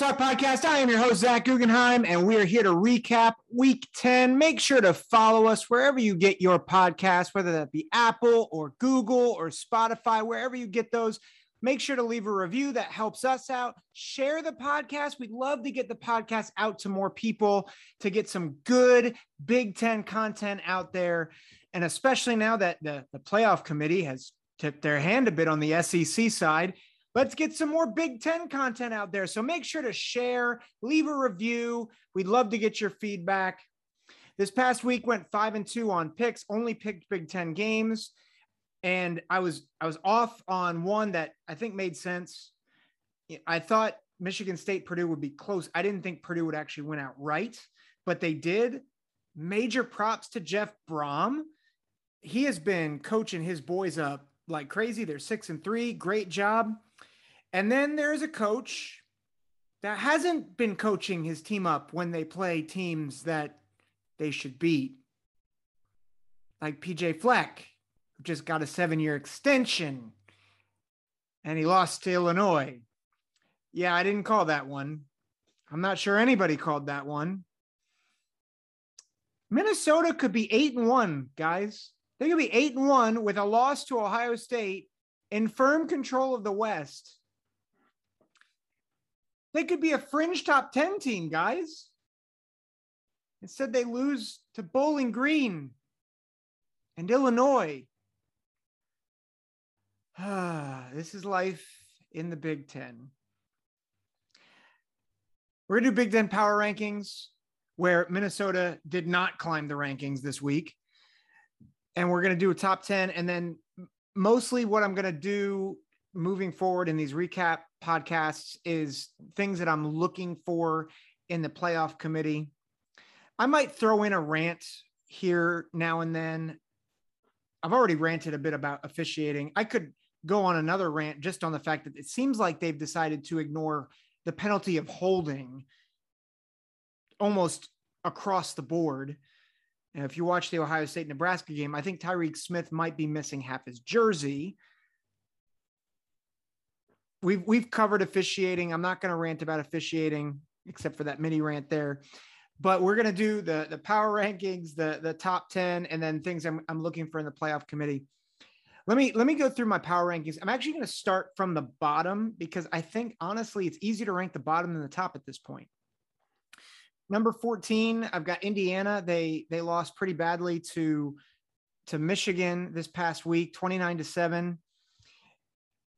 Talk Podcast. I am your host, Zach Guggenheim, and we are here to recap week 10. Make sure to follow us wherever you get your podcast, whether that be Apple or Google or Spotify, wherever you get those. Make sure to leave a review that helps us out. Share the podcast. We'd love to get the podcast out to more people to get some good Big Ten content out there. And especially now that the, the playoff committee has tipped their hand a bit on the SEC side let's get some more Big Ten content out there. So make sure to share, leave a review. We'd love to get your feedback. This past week went five and two on picks, only picked Big Ten games. And I was I was off on one that I think made sense. I thought Michigan State Purdue would be close. I didn't think Purdue would actually win outright, but they did. Major props to Jeff Brohm. He has been coaching his boys up like crazy. They're six and three. Great job. And then there's a coach that hasn't been coaching his team up when they play teams that they should beat. Like PJ Fleck, who just got a seven year extension and he lost to Illinois. Yeah, I didn't call that one. I'm not sure anybody called that one. Minnesota could be eight and one, guys. They could be eight and one with a loss to Ohio State in firm control of the West. They could be a fringe top 10 team, guys. Instead, they lose to Bowling Green and Illinois. this is life in the Big Ten. We're going to do Big Ten power rankings where Minnesota did not climb the rankings this week. And we're going to do a top 10. And then mostly what I'm going to do moving forward in these recap podcasts is things that I'm looking for in the playoff committee. I might throw in a rant here now and then. I've already ranted a bit about officiating. I could go on another rant just on the fact that it seems like they've decided to ignore the penalty of holding almost across the board. If you watch the Ohio State Nebraska game, I think Tyreke Smith might be missing half his jersey we've we've covered officiating. I'm not going to rant about officiating except for that mini rant there. But we're going to do the the power rankings, the the top 10 and then things I'm I'm looking for in the playoff committee. Let me let me go through my power rankings. I'm actually going to start from the bottom because I think honestly it's easier to rank the bottom than the top at this point. Number 14, I've got Indiana. They they lost pretty badly to to Michigan this past week, 29 to 7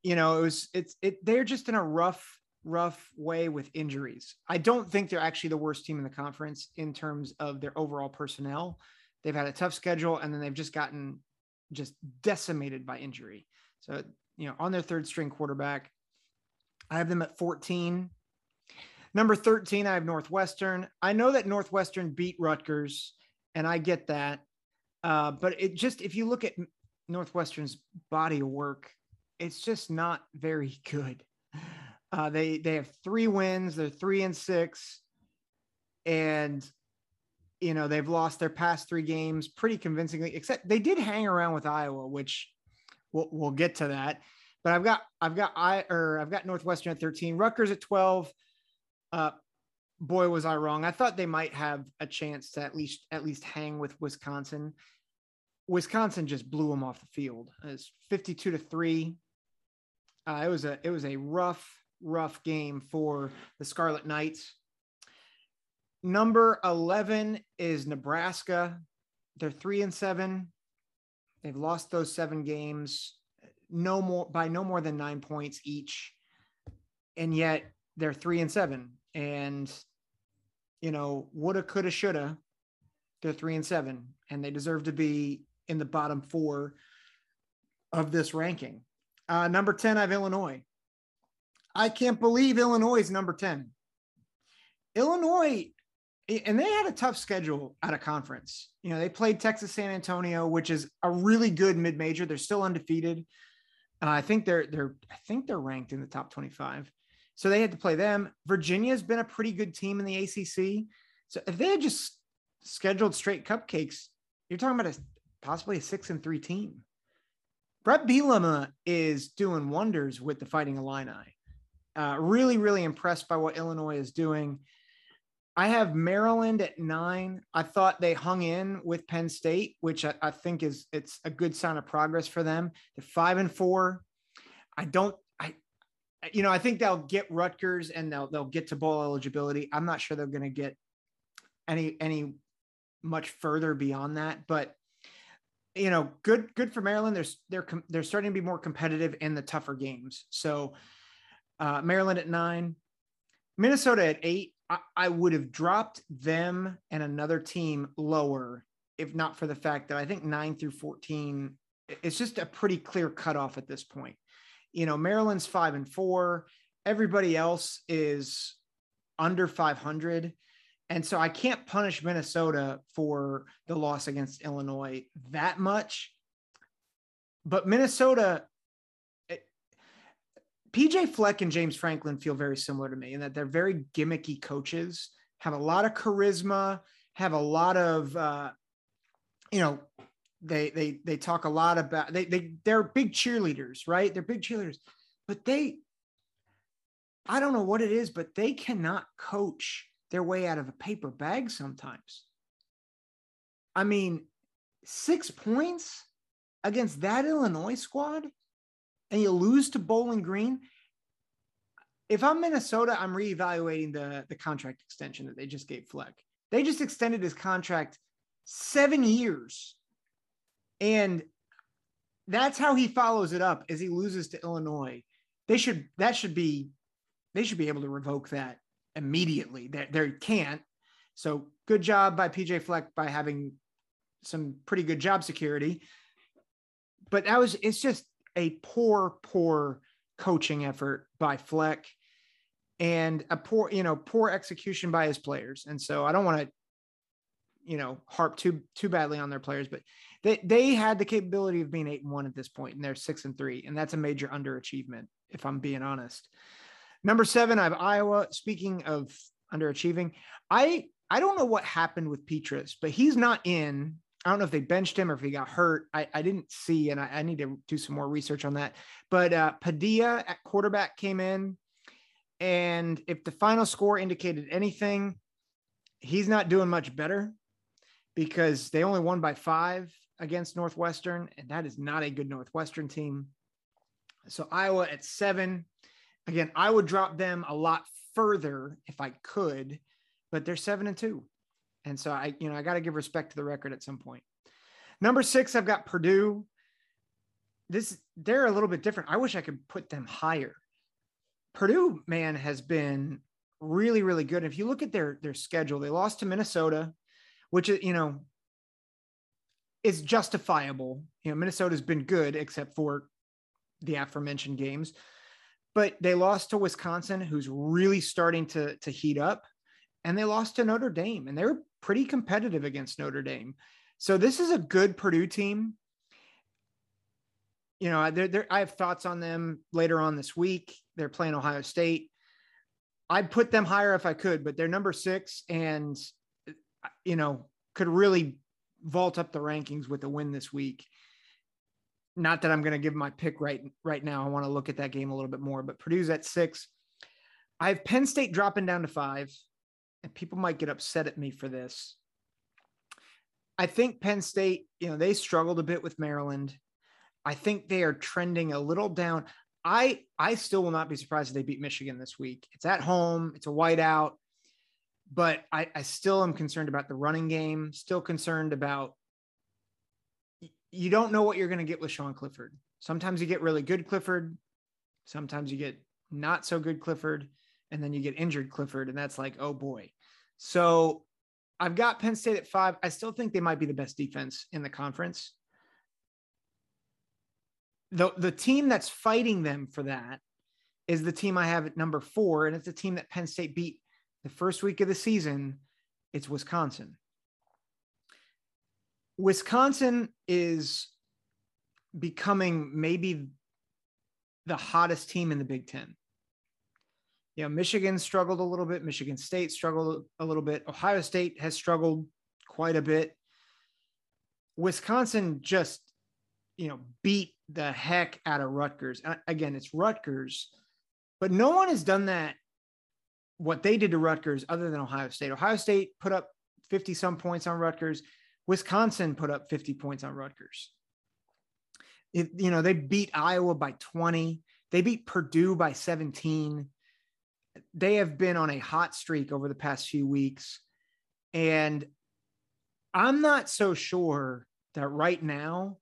you know, it was it's it they're just in a rough rough way with injuries. I don't think they're actually the worst team in the conference in terms of their overall personnel. They've had a tough schedule and then they've just gotten just decimated by injury. So, you know, on their third string quarterback, I have them at 14. Number 13, I have Northwestern. I know that Northwestern beat Rutgers, and I get that. Uh, but it just, if you look at Northwestern's body of work, it's just not very good. Uh, they they have three wins. They're three and six, and you know they've lost their past three games pretty convincingly. Except they did hang around with Iowa, which we'll we'll get to that. But I've got I've got I or I've got Northwestern at thirteen, Rutgers at twelve. Uh, boy, was I wrong. I thought they might have a chance to at least at least hang with Wisconsin. Wisconsin just blew them off the field. It's 52 to 3. Uh, it was a it was a rough rough game for the Scarlet Knights. Number 11 is Nebraska. They're 3 and 7. They've lost those 7 games no more by no more than 9 points each. And yet they're 3 and 7 and you know, woulda coulda shoulda they're 3 and 7 and they deserve to be in the bottom 4 of this ranking. Uh, number 10, I have Illinois. I can't believe Illinois is number 10. Illinois, and they had a tough schedule out of conference. You know, they played Texas San Antonio, which is a really good mid-major. They're still undefeated. Uh, I think they're they're I think they're ranked in the top 25. So they had to play them. Virginia's been a pretty good team in the ACC. So if they had just scheduled straight cupcakes, you're talking about a possibly a six and three team. Bret Bielema is doing wonders with the Fighting Illini. Uh, really, really impressed by what Illinois is doing. I have Maryland at nine. I thought they hung in with Penn State, which I, I, think is it's a good sign of progress for them. They're five and four. I don't, I, you know, I think they'll get Rutgers and they'll they'll get to bowl eligibility. I'm not sure they're going to get any any much further beyond that, but you know, good good for Maryland. There's they're they're starting to be more competitive in the tougher games. So uh, Maryland at nine, Minnesota at eight. I, I would have dropped them and another team lower if not for the fact that I think nine through 14, it's just a pretty clear cutoff at this point. You know, Maryland's five and four, everybody else is under 500. And so I can't punish Minnesota for the loss against Illinois that much. But Minnesota, PJ Fleck and James Franklin feel very similar to me in that they're very gimmicky coaches, have a lot of charisma, have a lot of, uh, you know, they they they talk a lot about they they they're big cheerleaders, right? They're big cheerleaders, but they, I don't know what it is, but they cannot coach their way out of a paper bag sometimes. I mean, six points against that Illinois squad and you lose to Bowling Green, if I'm Minnesota, I'm reevaluating the, the contract extension that they just gave Fleck. They just extended his contract seven years. And that's how he follows it up as he loses to Illinois. They should that should be they should be able to revoke that immediately. They, they can't. So good job by PJ Fleck by having some pretty good job security. But that was it's just a poor, poor coaching effort by Fleck and a poor, you know, poor execution by his players. And so I don't want to, you know, harp too too badly on their players, but they they had the capability of being eight and one at this point, and they're six and three, and that's a major underachievement, if I'm being honest. Number seven, I have Iowa. Speaking of underachieving, I I don't know what happened with Petras, but he's not in I don't know if they benched him or if he got hurt. I, I didn't see, and I, I, need to do some more research on that. But uh, Padilla at quarterback came in, and if the final score indicated anything, he's not doing much better because they only won by five against Northwestern, and that is not a good Northwestern team. So Iowa at seven. Again, I would drop them a lot further if I could, but they're seven and two. And so I, you know, I got to give respect to the record at some point. Number six, I've got Purdue. This they're a little bit different. I wish I could put them higher. Purdue, man, has been really, really good. If you look at their their schedule, they lost to Minnesota, which is, you know, is justifiable. You know, Minnesota's been good except for the aforementioned games. But they lost to Wisconsin, who's really starting to to heat up and they lost to Notre Dame, and they were pretty competitive against Notre Dame. So this is a good Purdue team. You know, they're, they're, I have thoughts on them later on this week. They're playing Ohio State. I'd put them higher if I could, but they're number six, and uh, you know, could really vault up the rankings with a win this week. Not that I'm going to give my pick right right now. I want to look at that game a little bit more, but Purdue's at six. I have Penn State dropping down to five and people might get upset at me for this. I think Penn State, you know, they struggled a bit with Maryland. I think they are trending a little down. I I still will not be surprised if they beat Michigan this week. It's at home, it's a whiteout, but I, I still am concerned about the running game, still concerned about you don't know what you're going to get with Sean Clifford. Sometimes you get really good Clifford, sometimes you get not so good Clifford and then you get injured Clifford, and that's like, oh boy. So I've got Penn State at five. I still think they might be the best defense in the conference. The, the team that's fighting them for that is the team I have at number four, and it's a team that Penn State beat the first week of the season. It's Wisconsin. Wisconsin is becoming maybe the hottest team in the Big Ten you know, Michigan struggled a little bit. Michigan State struggled a little bit. Ohio State has struggled quite a bit. Wisconsin just, you know, beat the heck out of Rutgers. Again, it's Rutgers, But no one has done that, what they did to Rutgers, other than Ohio State. Ohio State put up 50 some points on Rutgers. Wisconsin put up 50 points on Rutgers. It, you know, they beat Iowa by 20. They beat Purdue by 17. They have been on a hot streak over the past few weeks. And I'm not so sure that right now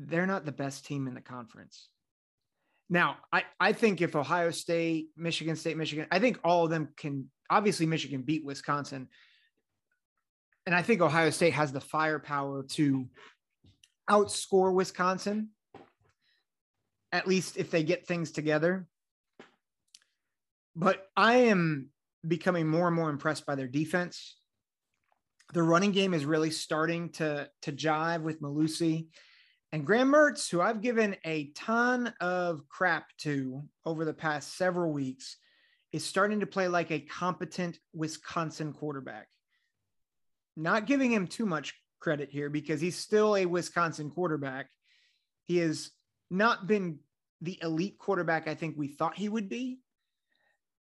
they're not the best team in the conference. Now, I, I think if Ohio State, Michigan State, Michigan, I think all of them can obviously Michigan beat Wisconsin. And I think Ohio State has the firepower to outscore Wisconsin, at least if they get things together. But I am becoming more and more impressed by their defense. The running game is really starting to, to jive with Mellusi. And Graham Mertz, who I've given a ton of crap to over the past several weeks, is starting to play like a competent Wisconsin quarterback. Not giving him too much credit here because he's still a Wisconsin quarterback. He has not been the elite quarterback I think we thought he would be,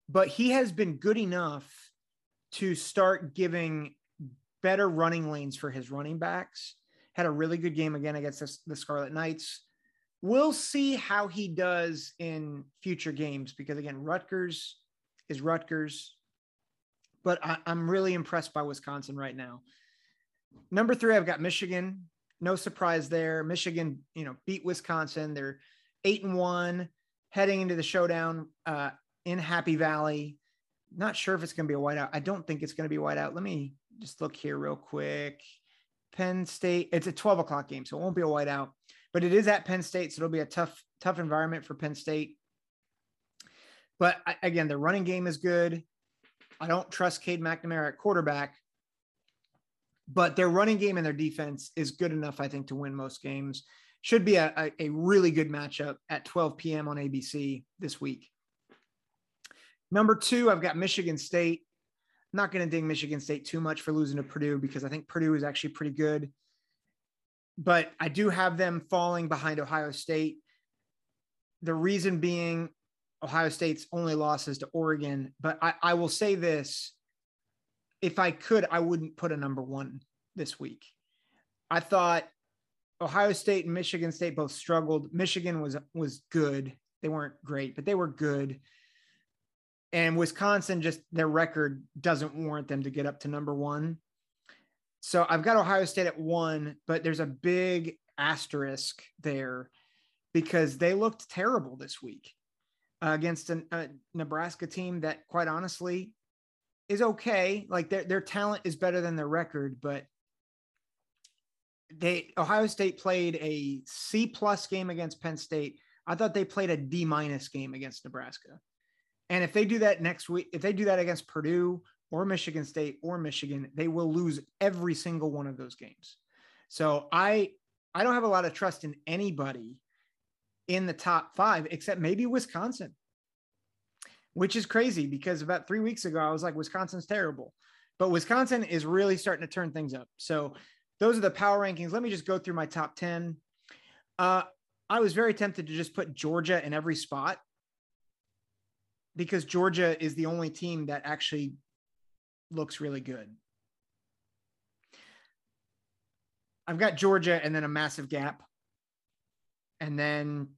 but he has been good enough to start giving better running lanes for his running backs. Had a really good game again against the, Scarlet Knights. We'll see how he does in future games because, again, Rutgers is Rutgers, but I, I'm really impressed by Wisconsin right now. Number three, I've got Michigan. No surprise there. Michigan, you know, beat Wisconsin. They're eight and one, heading into the showdown uh, in Happy Valley. Not sure if it's going to be a whiteout. I don't think it's going to be whiteout. Let me just look here real quick. Penn State. It's a 12 o'clock game, so it won't be a whiteout, but it is at Penn State, so it'll be a tough, tough environment for Penn State. But again, the running game is good. I don't trust Cade McNamara at quarterback, but their running game and their defense is good enough, I think, to win most games. Should be a, a, really good matchup at 12 p.m. on ABC this week. Number two, I've got Michigan State. I'm not going to ding Michigan State too much for losing to Purdue because I think Purdue is actually pretty good. But I do have them falling behind Ohio State. The reason being Ohio State's only losses to Oregon. But I, I will say this if I could, I wouldn't put a number one this week. I thought Ohio State and Michigan State both struggled. Michigan was was good. They weren't great, but they were good. And Wisconsin just their record doesn't warrant them to get up to number 1. So I've got Ohio State at 1, but there's a big asterisk there because they looked terrible this week uh, against a, Nebraska team that quite honestly is okay. Like their their talent is better than their record, but they Ohio State played a C plus game against Penn State. I thought they played a D minus game against Nebraska. And if they do that next week, if they do that against Purdue or Michigan State or Michigan, they will lose every single one of those games. So I I don't have a lot of trust in anybody in the top 5 except maybe Wisconsin which is crazy because about three weeks ago, I was like, Wisconsin's terrible. But Wisconsin is really starting to turn things up. So those are the power rankings. Let me just go through my top 10. Uh, I was very tempted to just put Georgia in every spot because Georgia is the only team that actually looks really good. I've got Georgia and then a massive gap, and then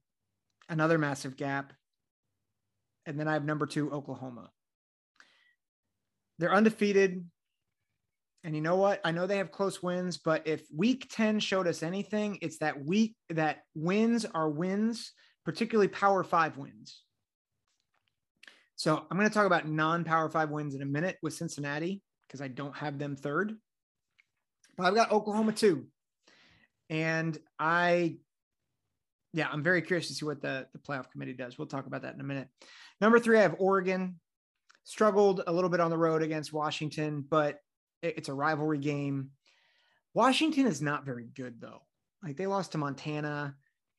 another massive gap, and then I have number two, Oklahoma. They're undefeated. And you know what? I know they have close wins, but if week 10 showed us anything, it's that week that wins are wins, particularly power five wins. So I'm going to talk about non power five wins in a minute with Cincinnati because I don't have them third. But I've got Oklahoma too. And I, yeah, I'm very curious to see what the, the playoff committee does. We'll talk about that in a minute. Number three, I have Oregon. Struggled a little bit on the road against Washington, but it's a rivalry game. Washington is not very good though. Like they lost to Montana.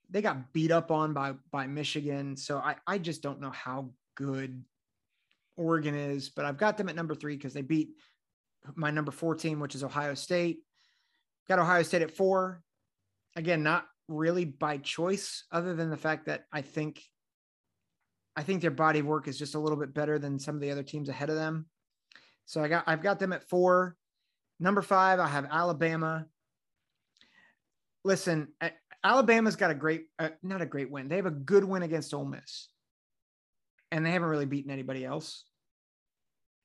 They got beat up on by by Michigan. So I, I just don't know how good Oregon is, but I've got them at number three because they beat my number four team, which is Ohio State. Got Ohio State at four. Again, not really by choice, other than the fact that I think I think their body of work is just a little bit better than some of the other teams ahead of them. So I got I've got them at four. Number five, I have Alabama. Listen, Alabama's got a great, uh, not a great win. They have a good win against Ole Miss, and they haven't really beaten anybody else.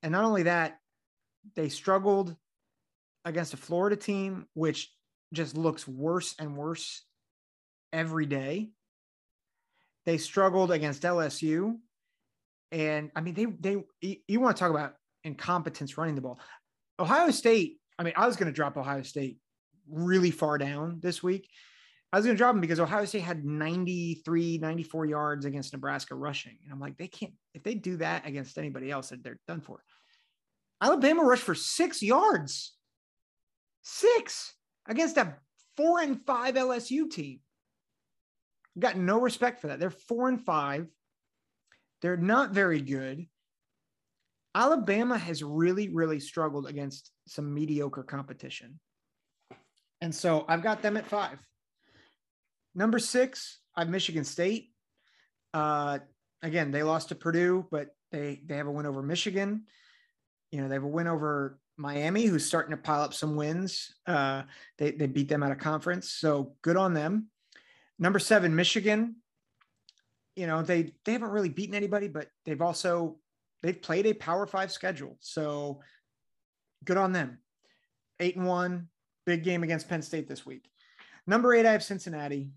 And not only that, they struggled against a Florida team, which just looks worse and worse every day. They struggled against LSU. And I mean, they, they, you want to talk about incompetence running the ball. Ohio State, I mean, I was going to drop Ohio State really far down this week. I was going to drop them because Ohio State had 93, 94 yards against Nebraska rushing. And I'm like, they can't, if they do that against anybody else, they're done for. Alabama rushed for six yards. Six against a four and five LSU team. Got no respect for that. They're four and five. They're not very good. Alabama has really, really struggled against some mediocre competition. And so I've got them at five. Number six, I've Michigan State. Uh, again, they lost to Purdue, but they they have a win over Michigan. You know, they have a win over Miami, who's starting to pile up some wins. Uh, they, they beat them out of conference. So good on them. Number seven, Michigan. You know, they they haven't really beaten anybody, but they've also they've played a power five schedule. So good on them. Eight and one, big game against Penn State this week. Number eight, I have Cincinnati.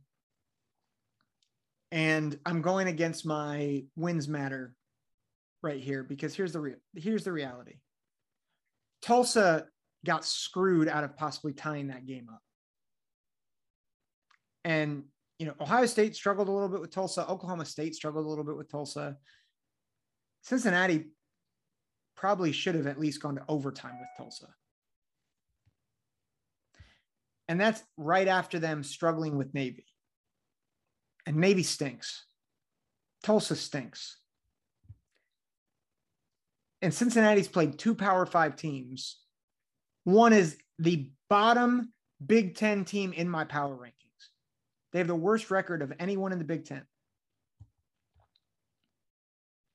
And I'm going against my wins matter right here because here's the real here's the reality. Tulsa got screwed out of possibly tying that game up. And, you know, Ohio State struggled a little bit with Tulsa. Oklahoma State struggled a little bit with Tulsa. Cincinnati probably should have at least gone to overtime with Tulsa. And that's right after them struggling with Navy. And Navy stinks. Tulsa stinks and Cincinnati's played two Power Five teams. One is the bottom Big Ten team in my power rankings. They have the worst record of anyone in the Big Ten.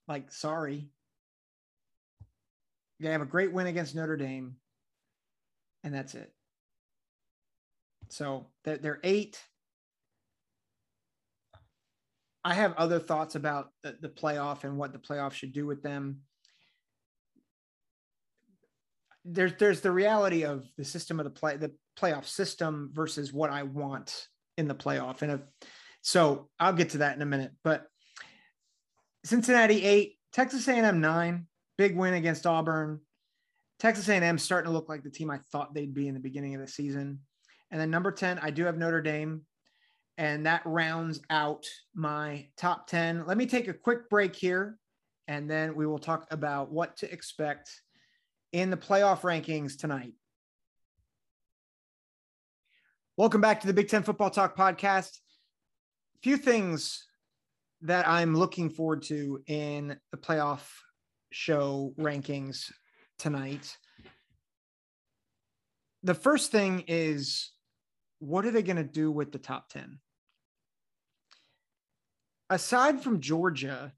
Like, sorry. They have a great win against Notre Dame, and that's it. So they're, eight. I have other thoughts about the, the playoff and what the playoff should do with them there's there's the reality of the system of the play the playoff system versus what I want in the playoff. And if, so I'll get to that in a minute. But Cincinnati eight, Texas A&M nine, big win against Auburn. Texas A&M starting to look like the team I thought they'd be in the beginning of the season. And then number 10, I do have Notre Dame. And that rounds out my top 10. Let me take a quick break here, and then we will talk about what to expect in the playoff rankings tonight. Welcome back to the Big Ten Football Talk podcast. A few things that I'm looking forward to in the playoff show rankings tonight. The first thing is what are they going to do with the top 10? Aside from Georgia,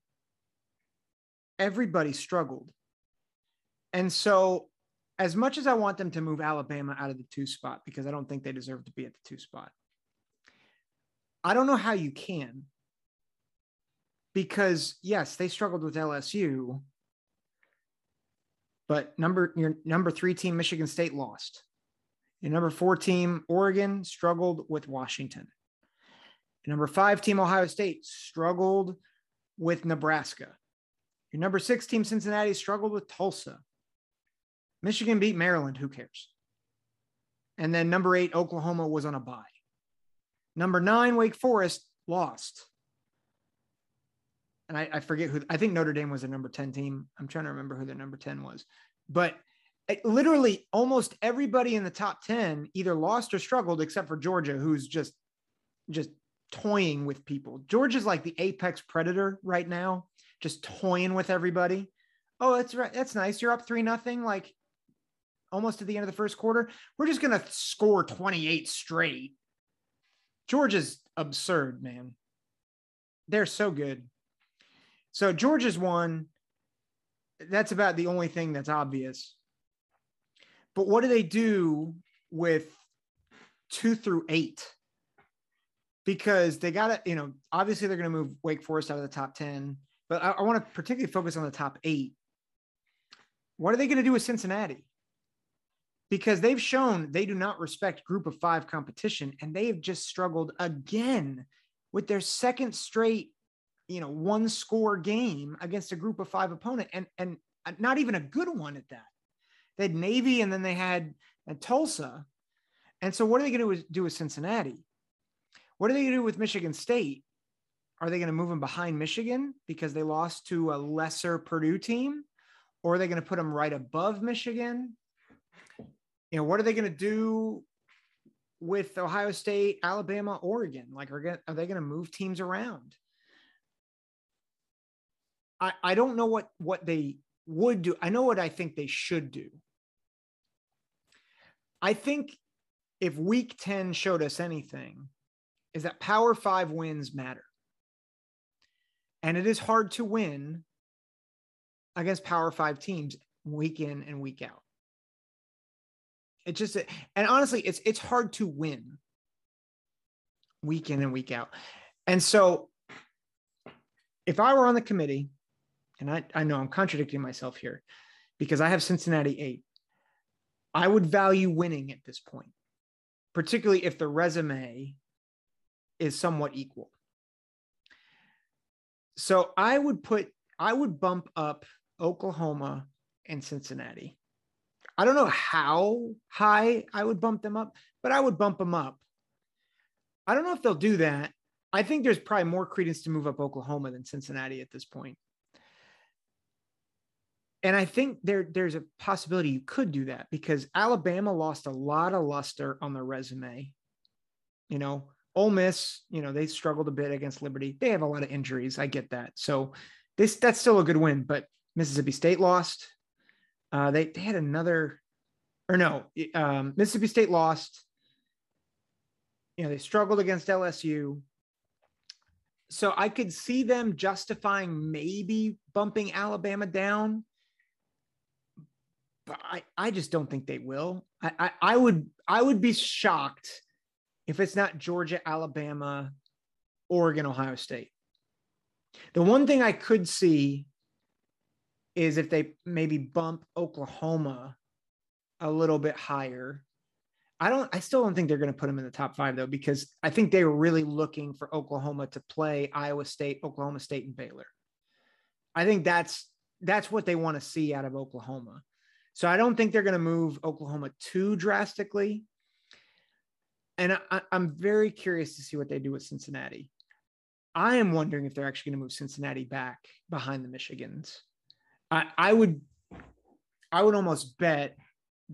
everybody struggled. And so, as much as I want them to move Alabama out of the two spot because I don't think they deserve to be at the two spot, I don't know how you can. Because yes, they struggled with LSU, but number your number three team Michigan State lost. Your number four team Oregon struggled with Washington. Your number five team Ohio State struggled with Nebraska. Your number six team Cincinnati struggled with Tulsa. Michigan beat Maryland. Who cares? And then number eight, Oklahoma was on a bye. Number nine, Wake Forest lost. And I, I forget who, I think Notre Dame was a number 10 team. I'm trying to remember who their number 10 was. But it, literally almost everybody in the top 10 either lost or struggled except for Georgia, who's just, just toying with people. Georgia's like the apex predator right now, just toying with everybody. Oh, that's right. That's nice. You're up three nothing. Like, almost at the end of the first quarter. We're just going to score 28 straight. Georgia's absurd, man. They're so good. So Georgia's one. That's about the only thing that's obvious. But what do they do with two through eight? Because they got to, you know, obviously they're going to move Wake Forest out of the top 10, but I, I want to particularly focus on the top eight. What are they going to do with Cincinnati? Because they've shown they do not respect group of five competition and they have just struggled again with their second straight, you know, one score game against a group of five opponent and, and not even a good one at that. They had Navy and then they had uh, Tulsa. And so what are they going to do with Cincinnati? What are they going to do with Michigan State? Are they going to move them behind Michigan because they lost to a lesser Purdue team? Or are they going to put them right above Michigan? You know, what are they going to do with Ohio State, Alabama, Oregon? Like, are, are they going to move teams around? I, I don't know what what they would do. I know what I think they should do. I think if week 10 showed us anything, is that power five wins matter. And it is hard to win against power five teams week in and week out. It just and honestly, it's it's hard to win week in and week out. And so if I were on the committee, and I, I know I'm contradicting myself here because I have Cincinnati eight. I would value winning at this point, particularly if the resume is somewhat equal. So I would put, I would bump up Oklahoma and Cincinnati. I don't know how high I would bump them up, but I would bump them up. I don't know if they'll do that. I think there's probably more credence to move up Oklahoma than Cincinnati at this point and I think there there's a possibility you could do that because Alabama lost a lot of luster on their resume. You know, Ole Miss, you know, they struggled a bit against Liberty. They have a lot of injuries. I get that. So this that's still a good win, but Mississippi State lost. Uh, they they had another, or no, um, Mississippi State lost. You know, they struggled against LSU. So I could see them justifying maybe bumping Alabama down but I, I just don't think they will. I, I, I would I would be shocked if it's not Georgia, Alabama, Oregon, Ohio State. The one thing I could see is if they maybe bump Oklahoma a little bit higher. I don't I still don't think they're going to put them in the top 5 though because I think they were really looking for Oklahoma to play Iowa State, Oklahoma State and Baylor. I think that's that's what they want to see out of Oklahoma. So I don't think they're going to move Oklahoma too drastically. And I, am very curious to see what they do with Cincinnati. I am wondering if they're actually going to move Cincinnati back behind the Michigans. I, I would, I would almost bet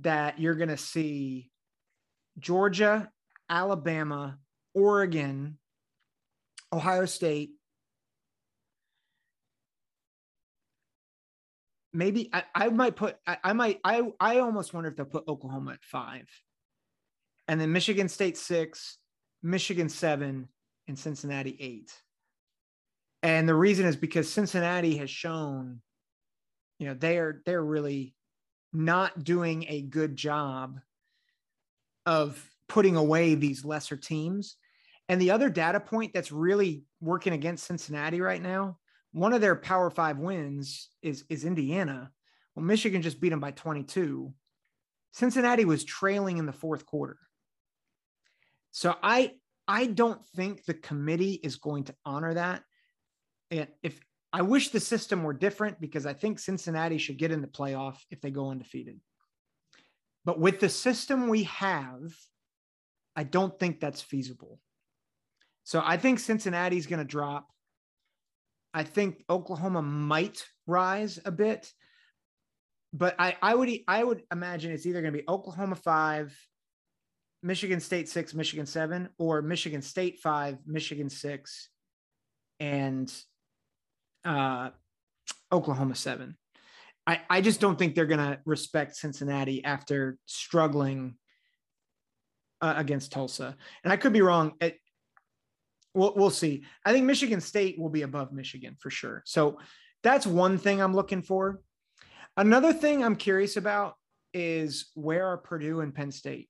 that you're going to see Georgia, Alabama, Oregon, Ohio State, maybe I, I might put I, I, might I I almost wonder if they'll put Oklahoma at five. And then Michigan State six, Michigan seven, and Cincinnati eight. And the reason is because Cincinnati has shown, you know, they are they're really not doing a good job of putting away these lesser teams. And the other data point that's really working against Cincinnati right now one of their Power Five wins is is Indiana. Well, Michigan just beat them by 22. Cincinnati was trailing in the fourth quarter. So I I don't think the committee is going to honor that. If I wish the system were different because I think Cincinnati should get in the playoff if they go undefeated. But with the system we have, I don't think that's feasible. So I think Cincinnati's going to drop. I think Oklahoma might rise a bit, but I, I would I would imagine it's either going to be Oklahoma five, Michigan State six, Michigan seven, or Michigan State five, Michigan six, and uh, Oklahoma seven. I, I just don't think they're going to respect Cincinnati after struggling uh, against Tulsa. And I could be wrong. It, we'll we'll see. I think Michigan State will be above Michigan for sure. So that's one thing I'm looking for. Another thing I'm curious about is where are Purdue and Penn State?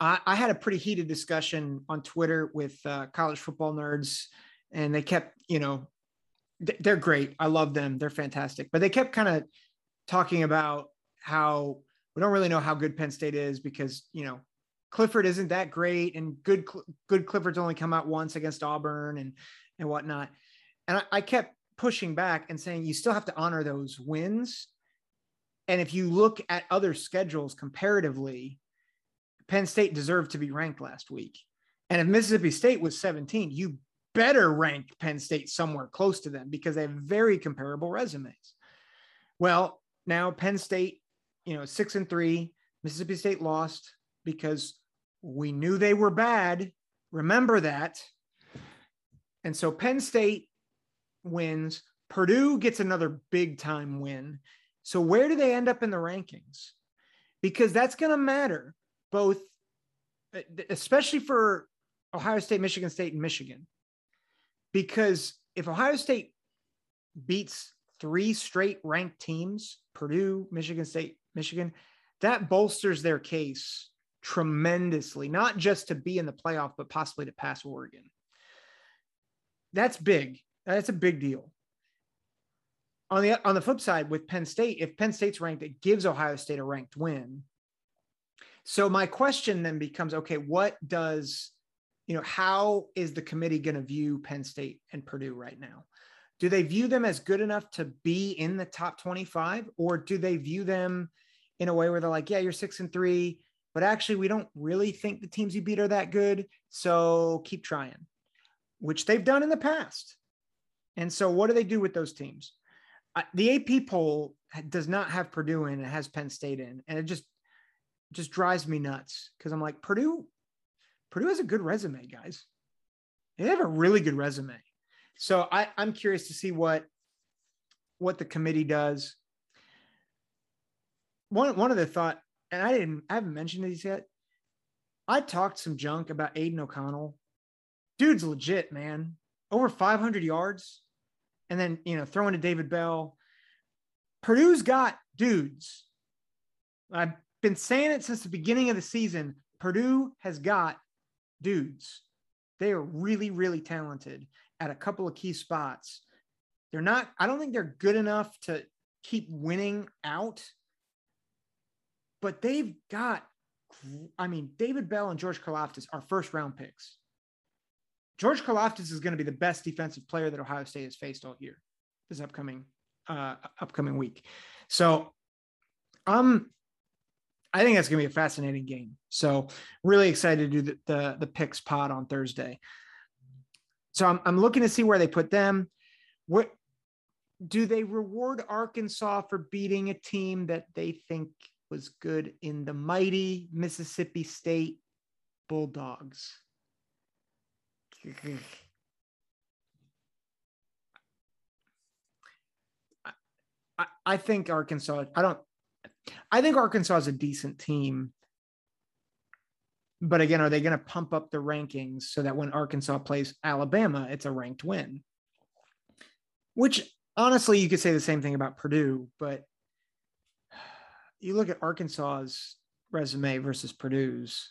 I, I had a pretty heated discussion on Twitter with uh, college football nerds, and they kept, you know, they're great. I love them. They're fantastic. But they kept kind of talking about how we don't really know how good Penn State is because, you know, Clifford isn't that great, and good good Clifford's only come out once against Auburn and and whatnot. And I, I kept pushing back and saying you still have to honor those wins. And if you look at other schedules comparatively, Penn State deserved to be ranked last week. And if Mississippi State was 17, you better rank Penn State somewhere close to them because they have very comparable resumes. Well, now Penn State, you know, six and three, Mississippi State lost because we knew they were bad. Remember that. And so Penn State wins. Purdue gets another big time win. So where do they end up in the rankings? Because that's going to matter both, especially for Ohio State, Michigan State, and Michigan. Because if Ohio State beats three straight ranked teams, Purdue, Michigan State, Michigan, that bolsters their case tremendously, not just to be in the playoff, but possibly to pass Oregon. That's big. That's a big deal. On the on the flip side, with Penn State, if Penn State's ranked, it gives Ohio State a ranked win. So my question then becomes, okay, what does you know how is the committee going to view Penn State and Purdue right now? Do they view them as good enough to be in the top 25 or do they view them in a way where they're like, yeah, you're 6 and 3, but actually we don't really think the teams you beat are that good, so keep trying. Which they've done in the past. And so, what do they do with those teams? Uh, the AP poll does not have Purdue in; it has Penn State in, and it just just drives me nuts because I'm like Purdue. Purdue has a good resume, guys. They have a really good resume. So I, I'm curious to see what what the committee does. One one of the thought, and I didn't I haven't mentioned these yet. I talked some junk about Aidan O'Connell. Dude's legit, man. Over 500 yards, and then you know throwing to David Bell. Purdue's got dudes. I've been saying it since the beginning of the season. Purdue has got dudes. They are really, really talented at a couple of key spots. They're not, I don't think they're good enough to keep winning out, but they've got, I mean, David Bell and George Karlaftis are first round picks. George Karlaftis is going to be the best defensive player that Ohio State has faced all year, this upcoming uh, upcoming week. So, um, I think that's going to be a fascinating game. So, really excited to do the the, the picks pod on Thursday. So I'm I'm looking to see where they put them. What do they reward Arkansas for beating a team that they think was good in the mighty Mississippi State Bulldogs? I, I think Arkansas, I don't, I think Arkansas is a decent team. But again, are they going to pump up the rankings so that when Arkansas plays Alabama, it's a ranked win? Which honestly, you could say the same thing about Purdue, but you look at Arkansas's resume versus Purdue's.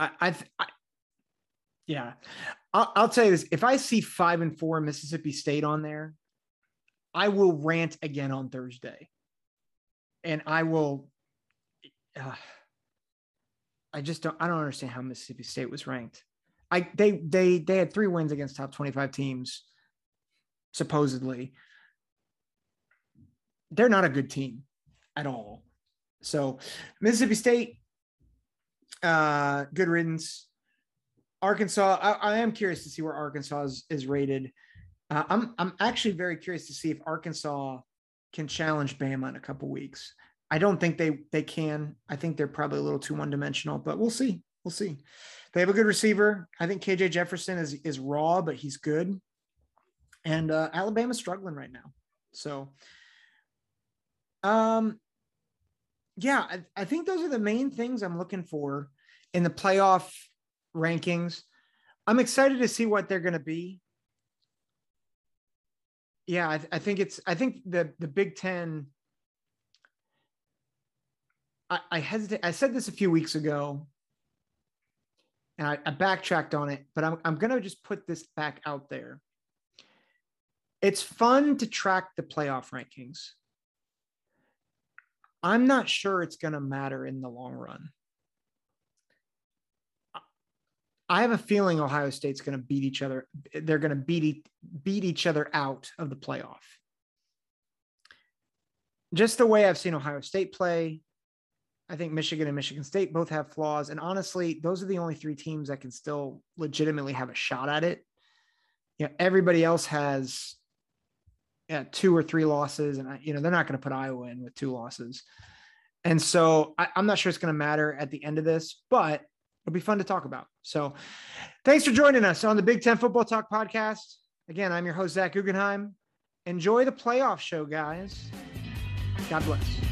I, I, I yeah, I'll, I'll tell you this: if I see five and four Mississippi State on there, I will rant again on Thursday, and I will. Uh, I just don't. I don't understand how Mississippi State was ranked. I they they they had three wins against top twenty five teams, supposedly. They're not a good team at all. So Mississippi State, uh, good riddance. Arkansas, I, I, am curious to see where Arkansas is, is rated. Uh, I'm I'm actually very curious to see if Arkansas can challenge Bama in a couple weeks. I don't think they they can. I think they're probably a little too one dimensional, but we'll see. We'll see. They have a good receiver. I think KJ Jefferson is is raw, but he's good. And uh, Alabama's struggling right now. So, um, yeah, I, I think those are the main things I'm looking for in the playoff rankings. I'm excited to see what they're going to be. Yeah, I, I, think it's. I think the the Big Ten. I, I hesitate. I said this a few weeks ago, and I, I backtracked on it, but I'm I'm to just put this back out there. It's fun to track the playoff rankings. I'm not sure it's going to matter in the long run. I have a feeling Ohio State's going to beat each other. They're going to beat beat each other out of the playoff. Just the way I've seen Ohio State play, I think Michigan and Michigan State both have flaws, and honestly, those are the only three teams that can still legitimately have a shot at it. Yeah, everybody else has yeah, two or three losses, and I, you know they're not going to put Iowa in with two losses. And so I, I'm not sure it's going to matter at the end of this, but it'll be fun to talk about. So thanks for joining us on the Big Ten Football Talk podcast. Again, I'm your host, Zach Guggenheim. Enjoy the playoff show, guys. God bless.